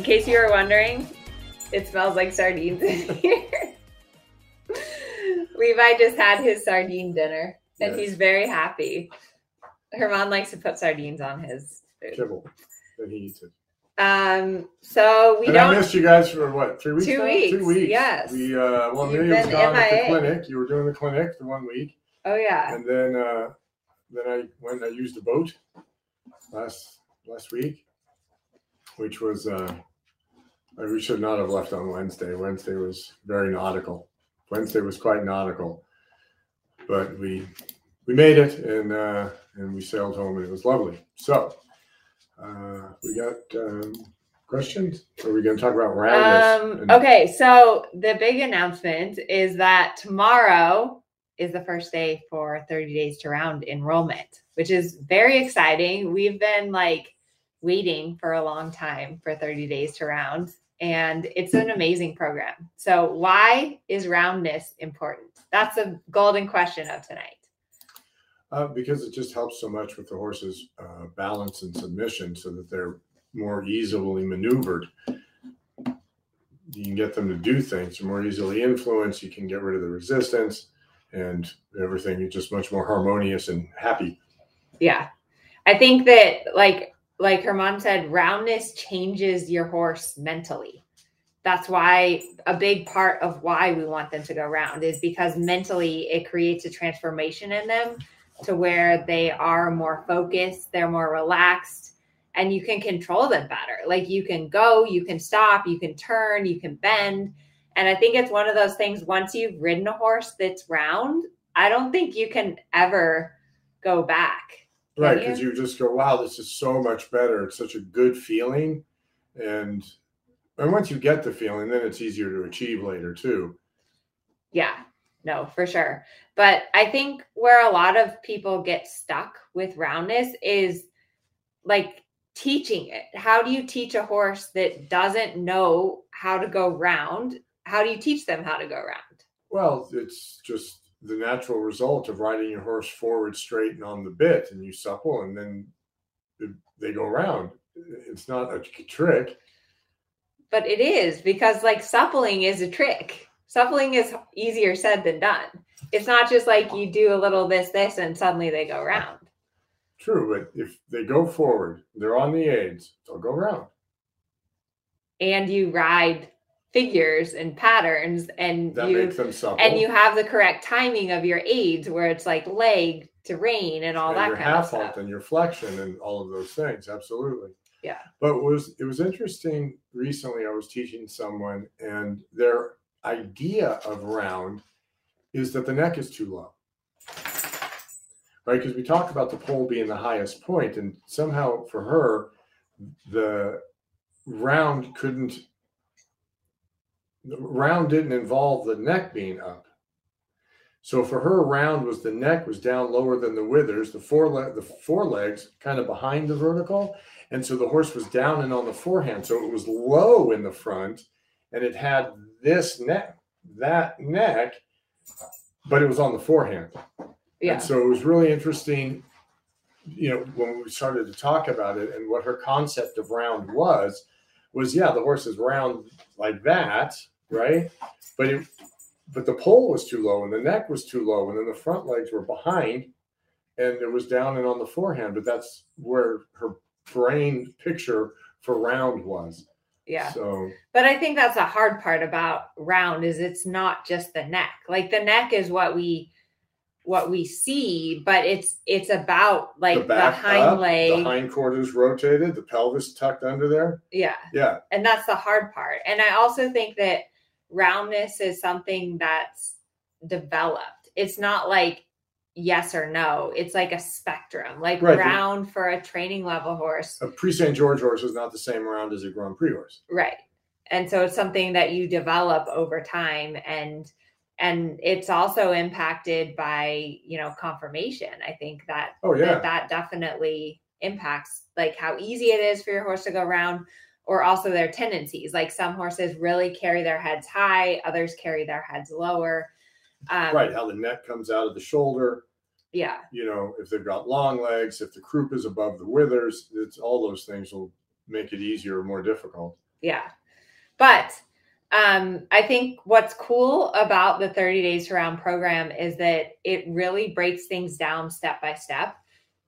In case you were wondering, it smells like sardines in here. Levi just had his sardine dinner and Yes. he's very happy. Herman likes to put sardines on his food. kibble that he eats it. Um, so we and don't. I missed you guys for what three weeks? Two now? weeks, Two weeks. yes. We uh, well, You've was been gone at the clinic. You were doing the clinic the one week, oh yeah, and then uh, then I went. and I used the boat last last week, which was uh, we should not have left on Wednesday. Wednesday was very nautical. Wednesday was quite nautical, but we we made it and uh, and we sailed home and it was lovely. So uh, we got um, questions. Are we going to talk about roundness? Um, okay, so the big announcement is that tomorrow is the first day for 30 Days to Round enrollment, which is very exciting. We've been like waiting for a long time for 30 Days to Round, and it's an amazing program. So, why is roundness important? That's a golden question of tonight. Uh, because it just helps so much with the horse's uh, balance and submission so that they're more easily maneuvered. You can get them to do things, more easily influenced, you can get rid of the resistance, and everything is just much more harmonious and happy. Yeah. I think that like like Herman said, roundness changes your horse mentally. That's why a big part of why we want them to go round is because mentally it creates a transformation in them to where they are more focused, they're more relaxed, and you can control them better. Like you can go, you can stop, you can turn, you can bend. And I think it's one of those things once you've ridden a horse that's round, I don't think you can ever go back. Right, you? because you just go, wow, this is so much better. It's such a good feeling. And and once you get the feeling, then it's easier to achieve later too. Yeah, no, for sure. But I think where a lot of people get stuck with roundness is like teaching it. How do you teach a horse that doesn't know how to go round? How do you teach them how to go round? Well, it's just the natural result of riding your horse forward straight and on the bit, and you supple, and then they go around. It's not a trick. But it is because like suppling is a trick. Suppling is easier said than done. It's not just like you do a little this, this, and suddenly they go round. True, but if they go forward, they're on the aids, they'll go around. And you ride figures and patterns and That you makes them supple. and you have the correct timing of your aids where it's like leg to rein and all and that your kind of stuff. halt and your flexion and all of those things. Absolutely. Yeah. But it was it was interesting recently I was teaching someone and their idea of round is that the neck is too low. Right? Because we talked about the poll being the highest point, and somehow for her, the round couldn't round didn't involve the neck being up. So for her, round was the neck was down lower than the withers, the four le- the forelegs kind of behind the vertical, and so the horse was down and on the forehand. So it was low in the front, and it had this neck, that neck, but it was on the forehand. Yeah. And so it was really interesting, you know, when we started to talk about it and what her concept of round was, was yeah, the horse is round like that, right? But it, but the poll was too low and the neck was too low, and then the front legs were behind, and it was down and on the forehand. But that's where her brain picture for round was. Yeah. So But I think that's a hard part about round is it's not just the neck. Like the neck is what we what we see, but it's it's about like the, back hind up, leg. the hind quarters rotated, the pelvis tucked under there. yeah. Yeah, And that's the hard part. And I also think that roundness is something that's developed. It's not like yes or no. It's like a spectrum, like Right. round for a training level horse. A Prix St. George horse is not the same round as a Grand Prix horse. Right. And so it's something that you develop over time and and it's also impacted by, you know, conformation. I think that Oh yeah, that, that definitely impacts like how easy it is for your horse to go around or also their tendencies. Like some horses really carry their heads high, others carry their heads lower. Um, right. How the neck comes out of the shoulder. Yeah. You know, if they've got long legs, if the croup is above the withers, it's all those things will make it easier or more difficult. Yeah. But um, I think what's cool about the 30 Days to Round program is that it really breaks things down step by step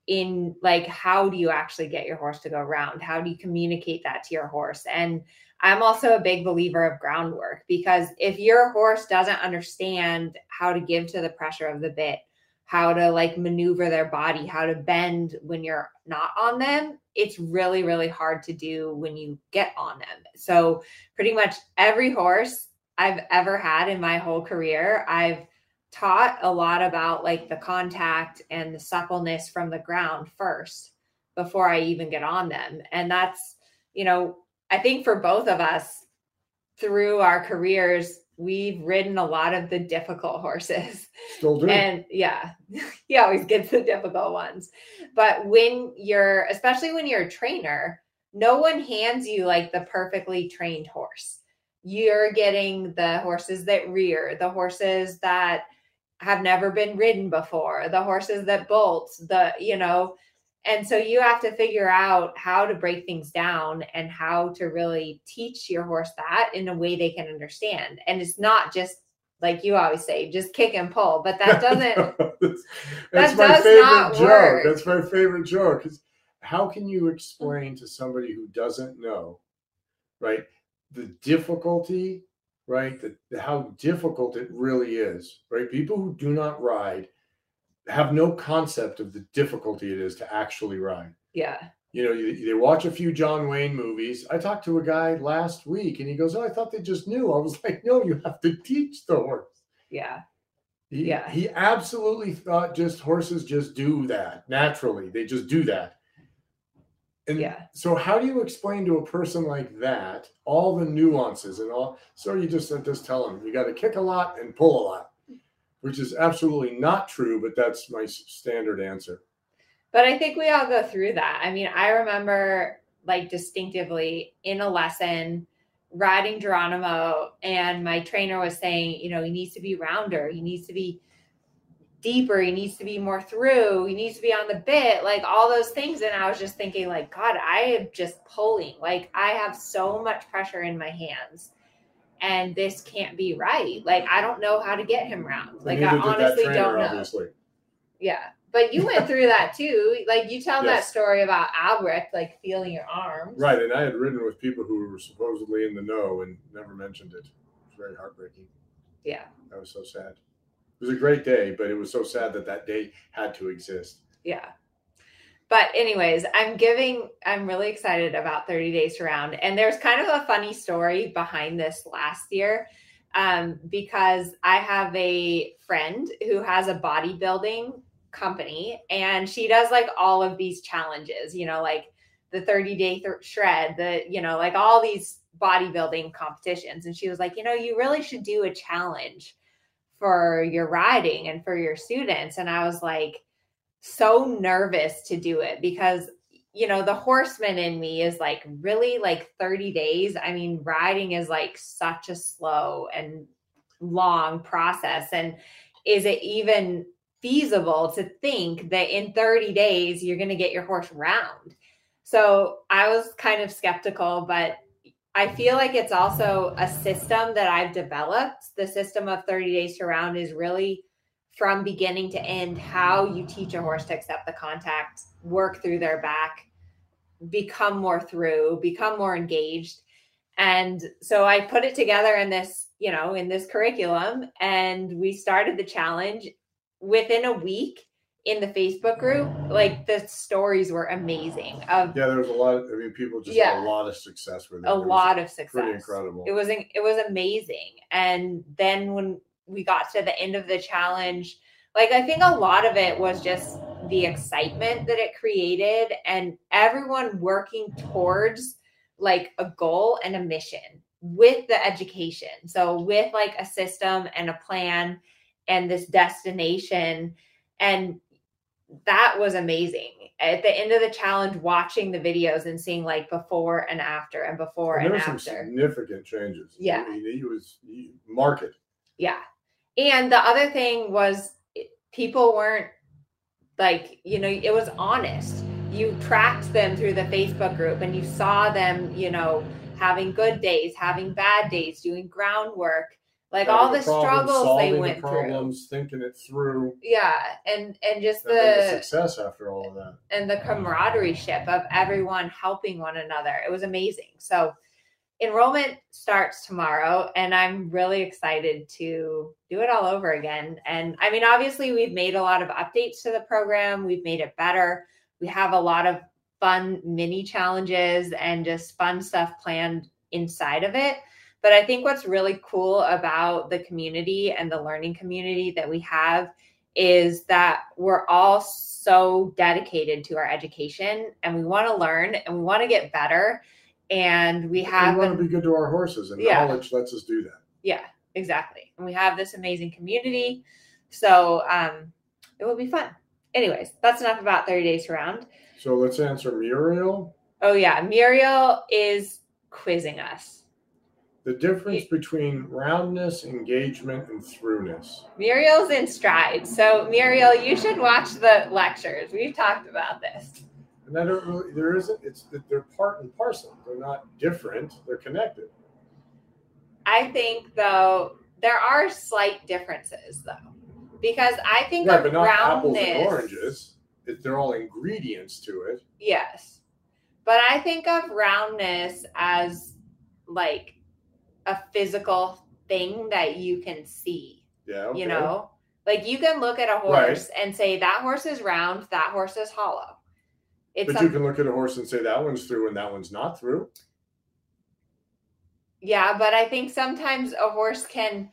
in like how do you actually get your horse to go around? How do you communicate that to your horse? And I'm also a big believer of groundwork because if your horse doesn't understand how to give to the pressure of the bit, how to like maneuver their body, how to bend when you're not on them, it's really, really hard to do when you get on them. So, pretty much every horse I've ever had in my whole career, I've taught a lot about like the contact and the suppleness from the ground first before I even get on them. And that's, you know, I think for both of us through our careers, we've ridden a lot of the difficult horses. Still do. And yeah, he always gets the difficult ones. But when you're, especially when you're a trainer, no one hands you like the perfectly trained horse. You're getting the horses that rear, the horses that have never been ridden before, the horses that bolt, the, you know, and so you have to figure out how to break things down and how to really teach your horse that in a way they can understand. And it's not just like you always say, just kick and pull, but that doesn't that's, that's that my does favorite not joke. work. That's my favorite joke. Is how can you explain to somebody who doesn't know, right, the difficulty, right, the, how difficult it really is, right? People who do not ride have no concept of the difficulty it is to actually ride. yeah. You know, you, they watch a few John Wayne movies. I talked to a guy last week and he goes, Oh, I thought they just knew. I was like, No, you have to teach the horse. Yeah. He, Yeah. he absolutely thought just horses just do that naturally. They just do that. And Yeah. so, how do you explain to a person like that all the nuances and all? So you just just tell them you got to kick a lot and pull a lot, which is absolutely not true. But that's my standard answer. But I think we all go through that. I mean, I remember like distinctively in a lesson riding Geronimo, and my trainer was saying, you know, he needs to be rounder, he needs to be deeper, he needs to be more through, he needs to be on the bit, like all those things. And I was just thinking, like, God, I am just pulling. Like, I have so much pressure in my hands. And this can't be right. Like, I don't know how to get him round. Like, I neither did that honestly trainer, don't know. Obviously, Yeah. But you went through that too. Like you tell that story about Albrecht, like feeling your arms. right. And I had ridden with people who were supposedly in the know and never mentioned it. It was very heartbreaking. Yeah. That was so sad. It was a great day, but it was so sad that that day had to exist. Yeah. But anyways, I'm giving I'm really excited about 30 days around. And there's kind of a funny story behind this last year. Um, because I have a friend who has a bodybuilding company and she does like all of these challenges, you know, like the 30 day th- shred, the, you know, like all these bodybuilding competitions. And she was like, you know, you really should do a challenge for your riding and for your students. And I was like, so nervous to do it because you know the horseman in me is like really like 30 days. I mean riding is like such a slow and long process. And is it even feasible to think that in 30 days you're going to get your horse round? So i was kind of skeptical but i feel like it's also a system that i've developed. The system of 30 days to round is really from beginning to end how you teach a horse to accept the contact, work through their back, become more through, become more engaged. And so I put it together in this, you know, in this curriculum and we started the challenge within a week in the Facebook group. Like the stories were amazing of Yeah, there was a lot. Of, I mean, people just Yeah. a lot of success with it. a It lot of success. Pretty incredible. It was it was amazing. And then when we got to the end of the challenge, like I think a lot of it was just the excitement that it created and everyone working towards like a goal and a mission with the education. So with like a system and a plan and this destination and that was amazing. At the end of the challenge, watching the videos and seeing like before and after and before And and, there were some after. significant changes. Yeah. I mean, he was market. Yeah. And the other thing was people weren't like, you know, it was honest. You tracked them through the Facebook group and you saw them, you know, having good days, having bad days, doing groundwork, like all the having problems, struggles they went the through. problems, thinking it through, Yeah. And and just and the the success after all of that. and the camaraderie ship of everyone helping one another. It was amazing. So enrollment starts tomorrow and I'm really excited to do it all over again. And I mean, obviously we've made a lot of updates to the program. We've made it better. We have a lot of fun mini challenges and just fun stuff planned inside of it. But I think what's really cool about the community and the learning community that we have is that we're all so dedicated to our education and we want to learn and we want to get better and we have we want to be good to our horses, and Yeah. knowledge lets us do that. yeah exactly and we have this amazing community so um it will be fun anyways that's enough about 30 days to round So let's answer Muriel. oh yeah muriel is quizzing us The difference between roundness, engagement, and throughness. muriel's in stride so muriel you should watch the lectures we've talked about this And I don't really, there isn't, it's that they're part and parcel. They're not different, they're connected. I think though there are slight differences though, because I think Right, of but not apples roundness. and oranges. It, they're all ingredients to it. Yes, but I think of roundness as like a physical thing that you can see. Yeah. okay. You know, like you can look at a horse and say that horse is round, that horse is hollow. It's But you can look at a horse and say that one's through and that one's not through. Yeah, but I think sometimes a horse can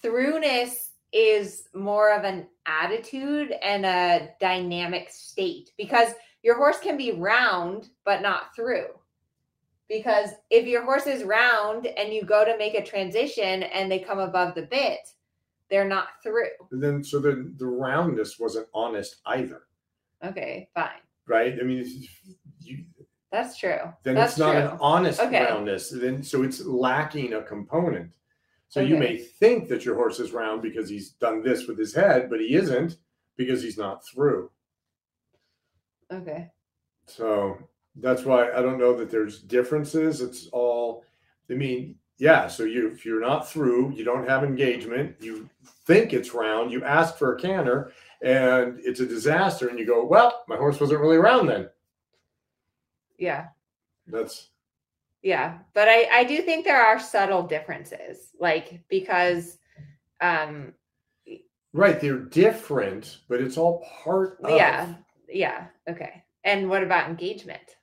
throughness is more of an attitude and a dynamic state because your horse can be round but not through. Because if your horse is round and you go to make a transition and they come above the bit, they're not through. And then, so the, the roundness wasn't honest either, Okay, fine. Right? I mean, you, That's true. then That's it's not true. an honest Okay. roundness. Then, so it's lacking a component. So you may think that your horse is round because he's done this with his head, but he isn't because he's not through. Okay. So that's why I don't know that there's differences. It's all, I mean, yeah. So you, if you're not through, you don't have engagement. You think it's round. You ask for a canter, and it's a disaster. And you go, well, my horse wasn't really round then. Yeah. That's Yeah, but I I do think there are subtle differences, like because um right. They're different, but it's all part of. yeah, yeah, okay. And what about engagement?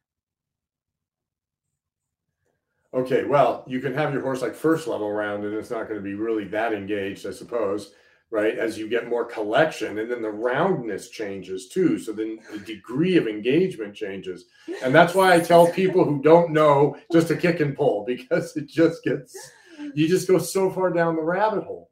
Okay, well, you can have your horse like first level round, and it's not going to be really that engaged, I suppose, right? As you get more collection, and then the roundness changes too. So then the degree of engagement changes. And that's why I tell people who don't know just to kick and pull because it just gets, you just go so far down the rabbit hole.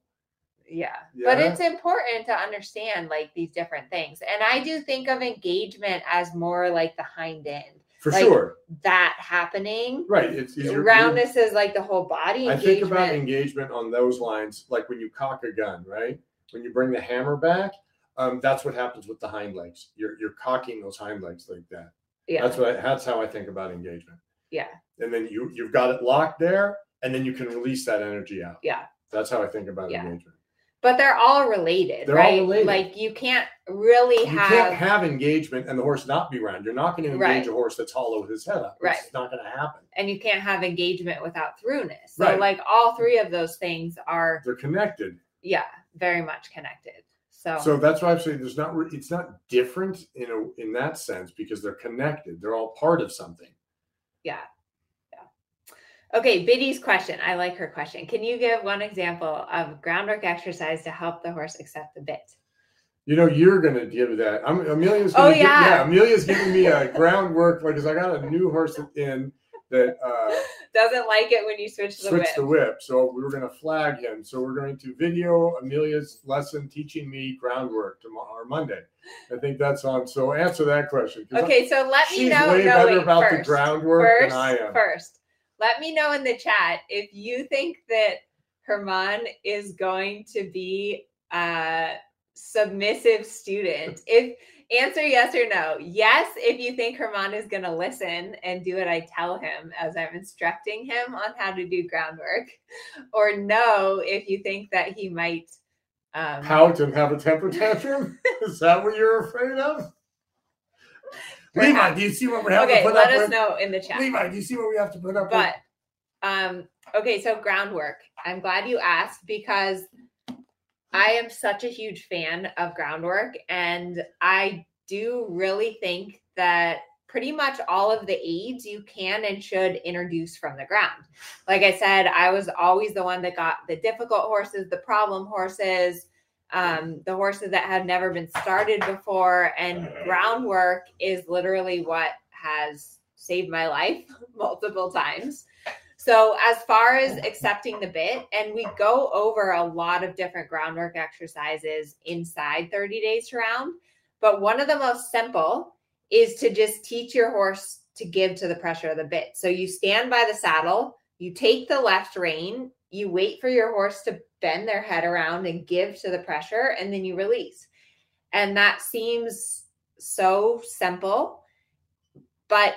Yeah. But it's important to understand like these different things. And I do think of engagement as more like the hind end. For Like, sure. That happening. Right. It's easier. Roundness is like the whole body I think about engagement on those lines, like when you cock a gun, right? When you bring the hammer back, um, that's what happens with the hind legs. You're you're cocking those hind legs like that. yeah. That's what I, that's how I think about engagement. Yeah. And then you you've got it locked there, and then you can release that energy out. Yeah. That's how I think about Yeah. engagement. but they're all related, They're all right? related. Like you can't really You have can't have engagement and the horse not be round. You're not going to engage Right. a horse that's hollow with his head up. Right. It's not going to happen. and you can't have engagement without throughness. So Right. like all three of those things are They're connected. yeah, very much connected. So, So that's why I'm saying there's not. re- It's not different in a in that sense because they're connected. They're all part of something. yeah. Yeah. Okay, Biddy's question. I like her question. Can you give one example of groundwork exercise to help the horse accept the bit? You know, you're gonna give that. I'm Amelia's. Oh, gonna Oh, give- yeah. yeah. Amelia's giving me a groundwork because I got a new horse in that uh, Doesn't like it when you switch the switch whip. the whip. So we were gonna flag him. So we're going to video Amelia's lesson teaching me groundwork tomorrow or Monday. I think that's on. So answer that question. Okay, so let me know. way no, better wait, about the groundwork first, than I am. First, let me know in the chat if you think that Herman is going to be a submissive student. If answer yes or no. Yes, if you think Herman is going to listen and do what I tell him as I'm instructing him on how to do groundwork, or no, if you think that he might. Um, Pout and have a temper tantrum? Is that what you're afraid of? Levi, do you see what we have okay, to put let up us with? know in the chat. Levi, do you see what we have to put up but um okay so groundwork i'm glad you asked because i am such a huge fan of groundwork and i do really think that pretty much all of the aids you can and should introduce from the ground. Like i said i was always the one that got the difficult horses the problem horses um, the horses that had never been started before and groundwork is literally what has saved my life multiple times so, as far as accepting the bit, and we go over a lot of different groundwork exercises inside 30 days to round, but one of the most simple is to just teach your horse to give to the pressure of the bit. So, you stand by the saddle, you take the left rein, you wait for your horse to bend their head around and give to the pressure, and then you release. And that seems so simple, but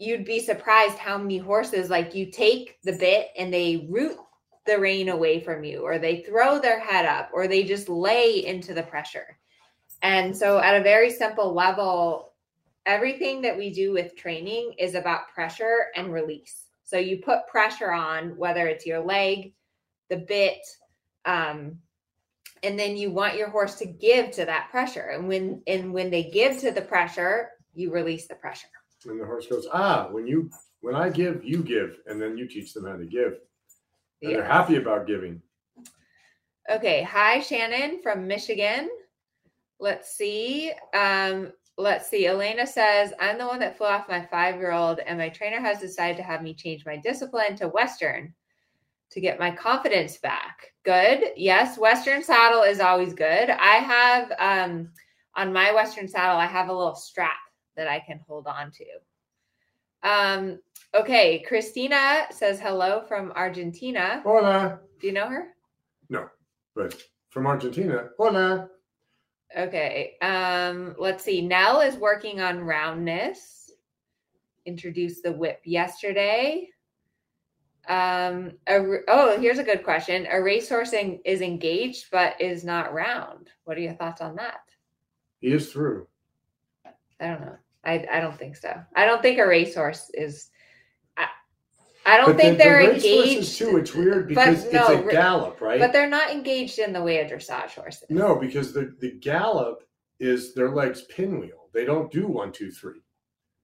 you'd be surprised how many horses like you take the bit and they root the rein away from you or they throw their head up or they just lay into the pressure. And so at a very simple level everything that we do with training is about pressure and release. So you put pressure on whether it's your leg the bit um, and then you want your horse to give to that pressure. And when and when they give to the pressure you release the pressure And the horse goes, ah, when you when I give, you give, and then you teach them how to give. And they're happy about giving. Okay. Hi, Shannon from Michigan. Let's see. Um, let's see. Elena says, I'm the one that flew off my five year old, and my trainer has decided to have me change my discipline to Western to get my confidence back. Good. Yes, Western saddle is always good. I have um on my Western saddle, I have a little strap that I can hold on to. Um, okay, Christina says hello from Argentina. Hola. Do you know her? No, but from Argentina, hola. Okay. Um, let's see. Nell is working on roundness. Introduced the whip yesterday. Um, a, r- oh, here's a good question. A racehorse en- is engaged but is not round. What are your thoughts on that? He is through. I don't know. I, I don't think so. I don't think a racehorse is. I, I don't But think the, they're the engaged. too. It's weird but because no, it's a gallop, right? But they're not engaged in the way a dressage horse is. no, because the the gallop is their legs pinwheel. They don't do one, two, three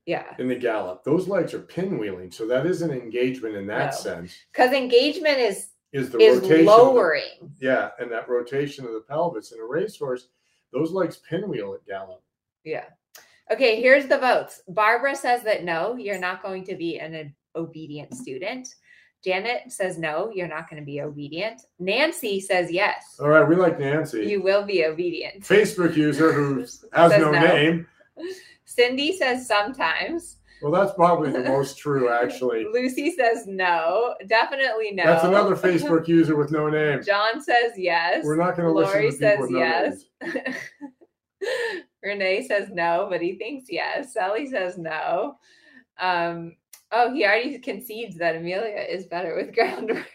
Yeah. in the gallop. Those legs are pinwheeling, so that is an engagement in that No. sense. Because engagement is Is the is rotation? of the- lowering. yeah, and that rotation of the pelvis in a racehorse, those legs pinwheel at gallop. Yeah. Okay, here's the votes. Barbara says that no, you're not going to be an, obedient student. Janet says no, you're not going to be obedient. Nancy says yes, All right, we like Nancy, you will be obedient. Facebook user who has no, no. name. Cindy says sometimes. Well, that's probably the most true, actually. Lucy says no, definitely no. That's another Facebook user with no name. John says yes. We're not going to listen Lori to people says no yes. names. Renee says no, but he thinks yes. Sally says no. Um, oh, he already concedes that Amelia is better with groundwork.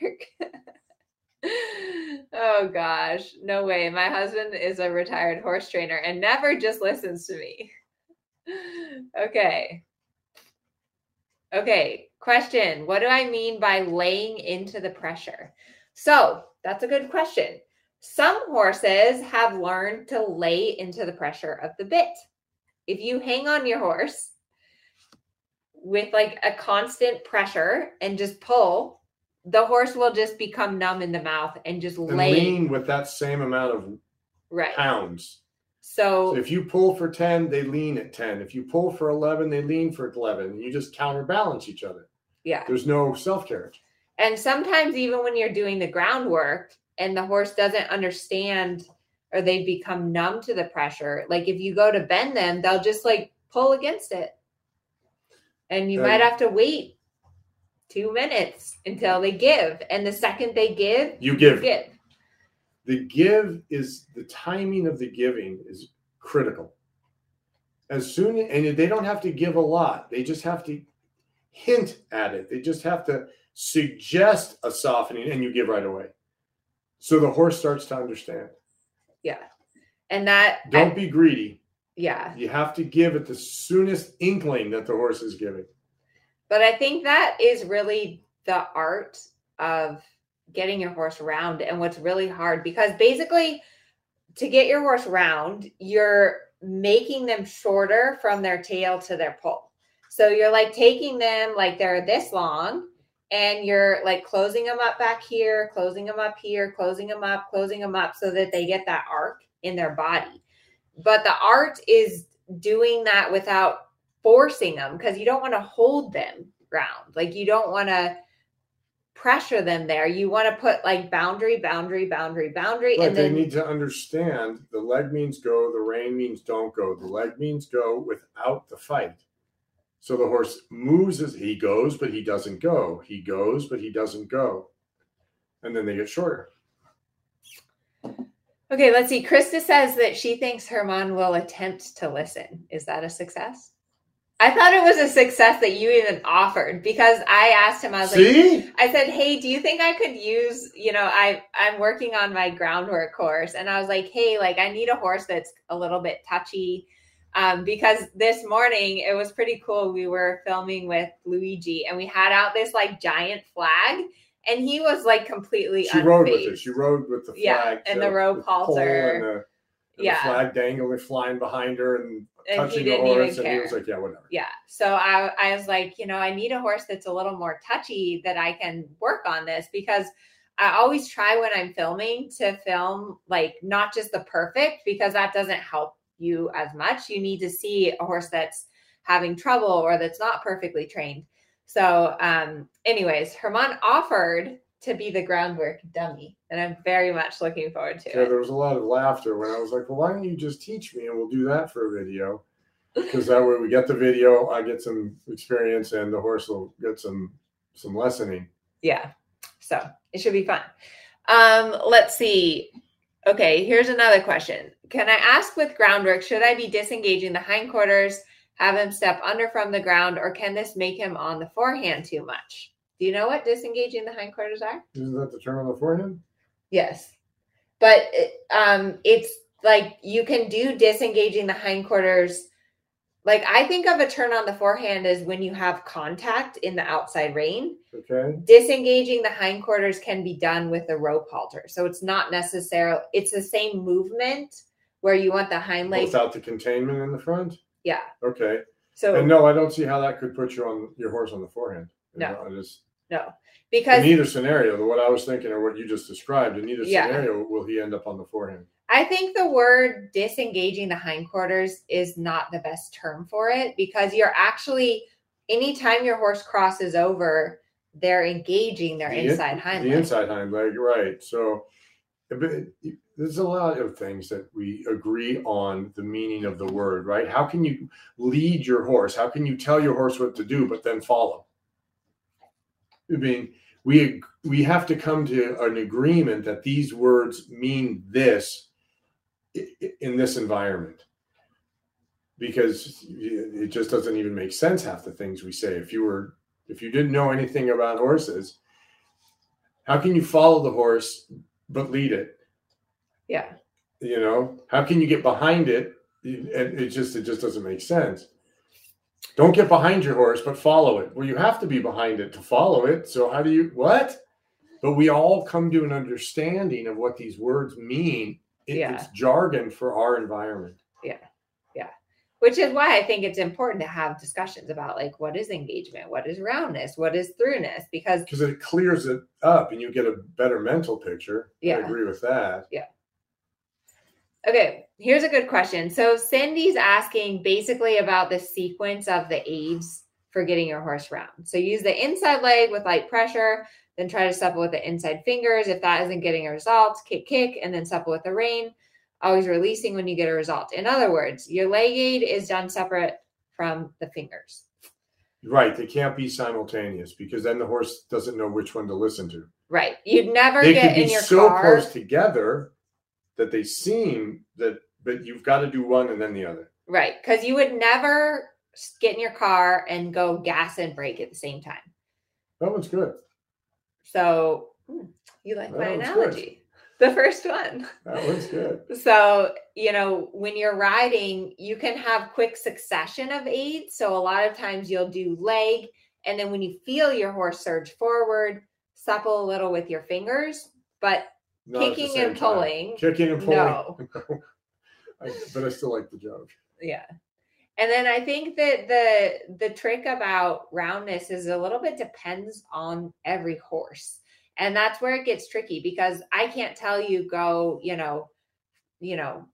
oh gosh, no way. My husband is a retired horse trainer and never just listens to me. okay. Okay, question. What do I mean by laying into the pressure? So that's a good question. Some horses have learned to lay into the pressure of the bit. If you hang on your horse with like a constant pressure and just pull, the horse will just become numb in the mouth and just And lay lean with that same amount of right. pounds. So, So if you pull for 10, they lean at 10. If you pull for 11, they lean for 11. You just counterbalance each other. yeah. There's no self carriage. And sometimes, even when you're doing the groundwork and the horse doesn't understand or they become numb to the pressure, like if you go to bend them, they'll just like pull against it. And you Right. might have to wait two minutes until they give. And the second they give, You give. give. The give is the timing of the giving is critical. As soon and they don't have to give a lot. They just have to hint at it. They just have to suggest a softening and you give right away. So the horse starts to understand. Yeah. And that, Don't be greedy. yeah. You have to give at the soonest inkling that the horse is giving. But I think that is really the art of getting your horse round and what's really hard because basically to get your horse round, you're making them shorter from their tail to their poll. So you're like taking them like they're this long and you're like closing them up back here, closing them up here, closing them up, closing them up so that they get that arc in their body. But the art is doing that without forcing them because you don't want to hold them round. Like you don't want to pressure them there. You want to put like boundary, boundary, boundary, boundary, But and they then need to understand the leg means go, the rein means don't go. The leg means go without the fight. So the horse moves as he goes, but he doesn't go. He goes, but he doesn't go. And then they get shorter. okay. Let's see. Krista says that she thinks Herman will attempt to listen. Is that a success? I thought it was a success that you even offered because I asked him. I was like, I said, "Hey, do you think I could use, you know, I I'm working on my groundwork course and I was like, "Hey, like I need a horse that's a little bit touchy." Um, because this morning it was pretty cool. We were filming with Luigi and we had out this like giant flag and he was like completely She rode with unfazed. it. She rode with the flag. Yeah, and the rope halter. And the, and the Yeah. flag dangling, flying behind her and, And touching the horse. And he was like, yeah, whatever. Yeah. So I, I was like, you know, I need a horse that's a little more touchy that I can work on this because I always try when I'm filming to film like not just the perfect because that doesn't help you as much. You need to see a horse that's having trouble or that's not perfectly trained. So, um, anyways, Herman offered to be the groundwork dummy, and I'm very much looking forward to Yeah, it. there was a lot of laughter when I was like, well, why don't you just teach me and we'll do that for a video? Because that way we get the video, I get some experience, and the horse will get some some lessoning. yeah so it should be fun um let's see okay here's another question can i ask with groundwork should i be disengaging the hindquarters have him step under from the ground or can this make him on the forehand too much do you know what disengaging the hindquarters are Isn't that the term on the forehand? yes but um it's like you can do disengaging the hindquarters like i think of a turn on the forehand as when you have contact in the outside rein Okay. disengaging the hindquarters can be done with a rope halter. So it's not necessarily it's the same movement where you want the hind leg. Without the containment in the front? Yeah. Okay. So And no, I don't see how that could put you on your horse on the forehand. You No. know, I just, no. in Because either scenario, what I was thinking or what you just described, in either Yeah. scenario, will he end up on the forehand? I think the word disengaging the hindquarters is not the best term for it because you're actually anytime your horse crosses over, they're engaging their The in- inside hind The leg. inside hind leg, right. So but there's a lot of things that we agree on the meaning of the word, right? How can you lead your horse? How can you tell your horse what to do, but then follow? I mean, we we have to come to an agreement that these words mean this in this environment because it just doesn't even make sense half the things we say if you were if you didn't know anything about horses how can you follow the horse but lead it Yeah. you know how can you get behind it? And it just it just doesn't make sense. Don't get behind your horse but follow it. Well you have to be behind it to follow it. So how do you what? But we all come to an understanding of what these words mean. It- Yeah. it's jargon for our environment. Yeah. Yeah. Which is why I think it's important to have discussions about like what is engagement, what is roundness, what is throughness, because because it clears it up and you get a better mental picture. Yeah. i agree with that Okay, here's a good question. So Cindy's asking basically about the sequence of the aids for getting your horse round. So use the inside leg with light pressure, then try to supple with the inside fingers. If that isn't getting a result, kick, kick, and then supple with the rein. Always releasing when you get a result. In other words, your leg aid is done separate from the fingers. Right. They can't be simultaneous because then the horse doesn't know which one to listen to. Right. You'd never They get could in be your so car. close together that they seem that, but you've got to do one and then the other. Right. Because you would never get in your car and go gas and brake at the same time. That one's good. So hmm, you like my That good. analogy. The first one. That one's good. So, you know, when you're riding, you can have quick succession of aids. So, a lot of times you'll do leg, and then when you feel your horse surge forward, supple a little with your fingers, but Not kicking and time. pulling, Kicking and pulling. no. I, but I still like the joke. Yeah. And then I think that the the trick about roundness is a little bit depends on every horse. And that's where it gets tricky because I can't tell you go, you know, you know,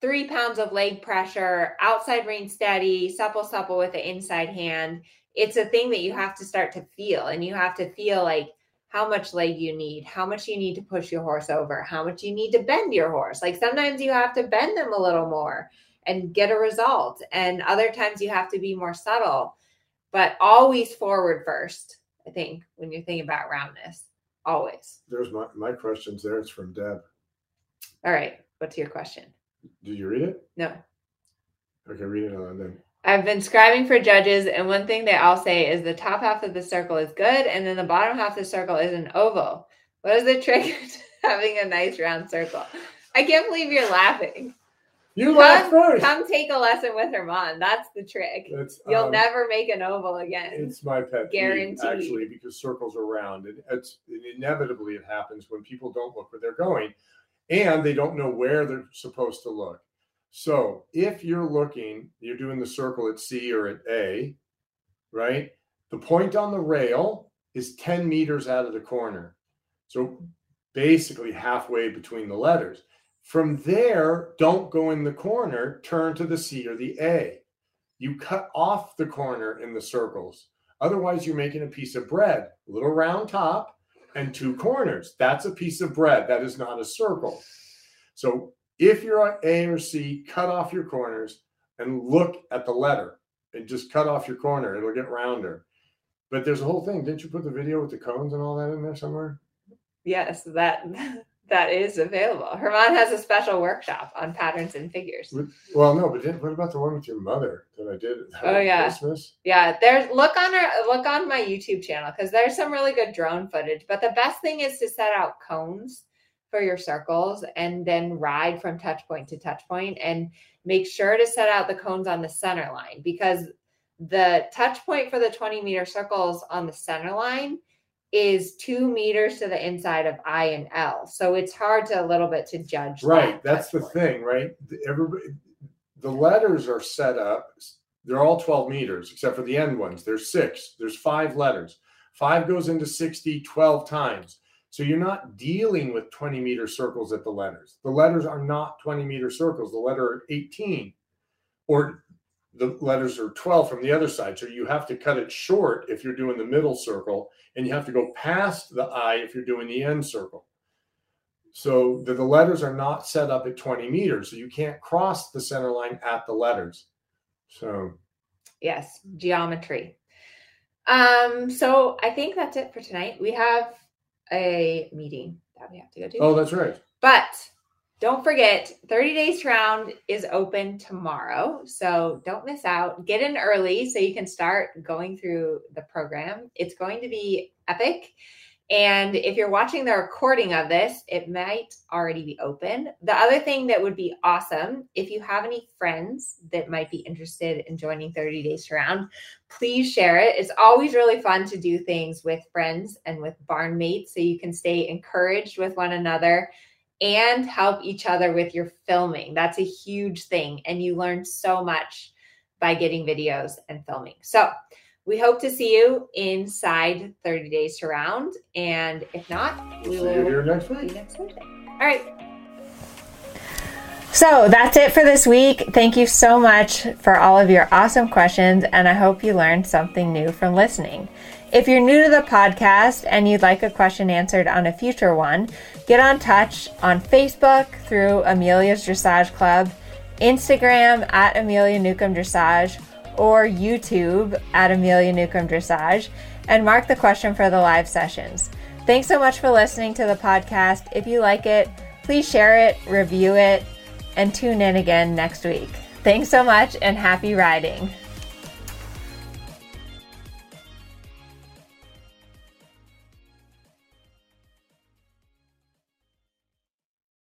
three pounds of leg pressure, outside rein steady, supple, supple with the inside hand. It's a thing that you have to start to feel, and you have to feel like how much leg you need, how much you need to push your horse over, how much you need to bend your horse. Like sometimes you have to bend them a little more and get a result, and other times you have to be more subtle, but always forward first. I think when you're thinking about roundness, always. There's my, my questions there. It's from Deb. All right, what's your question? Did you read it? No. Okay, read it on then. I've been scribing for judges, and one thing they all say is the top half of the circle is good, and then the bottom half of the circle is an oval. What is the trick to having a nice round circle? I can't believe you're laughing. You laugh first. Come take a lesson with Herman. That's the trick. It's, You'll um, never make an oval again. It's my pet guarantee, actually, because circles are round, and it's and inevitably it happens when people don't look where they're going, and they don't know where they're supposed to look. So if you're looking, you're doing the circle at C or at A, right? The point on the rail is 10 meters out of the corner. So basically halfway between the letters. From there, don't go in the corner, turn to the C or the A. You cut off the corner in the circles. Otherwise, you're making a piece of bread, a little round top and two corners. That's a piece of bread. That is not a circle. So if you're on A or C, cut off your corners and look at the letter and just cut off your corner. It'll get rounder. But there's a whole thing. Didn't you put the video with the cones and all that in there somewhere? yes, that that is available. Herman has a special workshop on patterns and figures. Well, no, but did, what about the one with your mother that I did? Oh, yeah. Christmas. Yeah, there's look on our look on my YouTube channel because there's some really good drone footage. But the best thing is to set out cones for your circles and then ride from touch point to touch point and make sure to set out the cones on the center line because the touch point for the 20 meter circles on the center line is two meters to the inside of I and L. So it's hard to a little bit to judge. Right. that That's the point. thing, right? The- Everybody, the letters are set up. They're all 12 meters, except for the end ones. There's six. There's five letters. Five goes into 60 12 times. So you're not dealing with 20 meter circles at the letters. The letters are not 20 meter circles. The letter are 18, or the letters are 12 from the other side. So you have to cut it short if you're doing the middle circle, and you have to go past the I if you're doing the end circle. So the, the letters are not set up at 20 meters. So you can't cross the center line at the letters. So Yes, geometry. Um, so I think that's it for tonight. We have a meeting that we have to go to. oh, that's right. But don't forget, 30 Days Round is open tomorrow. So don't miss out. Get in early so you can start going through the program. It's going to be epic. And if you're watching the recording of this, it might already be open. The other thing that would be awesome, if you have any friends that might be interested in joining 30 Days to Round, please share it. It's always really fun to do things with friends and with barn mates so you can stay encouraged with one another and help each other with your filming. That's a huge thing. And you learn so much by getting videos and filming. So we hope to see you inside 30 days to round. And if not, we See will you here next see you week. next Thursday. All right. So that's it for this week. Thank you so much for all of your awesome questions, and I hope you learned something new from listening. If you're new to the podcast and you'd like a question answered on a future one, get on touch on Facebook through Amelia's Dressage Club, Instagram at Amelia Newcomb Dressage, or YouTube at Amelia Newcomb Dressage, and mark the question for the live sessions. Thanks so much for listening to the podcast. If you like it, please share it, review it, and tune in again next week. Thanks so much and happy riding.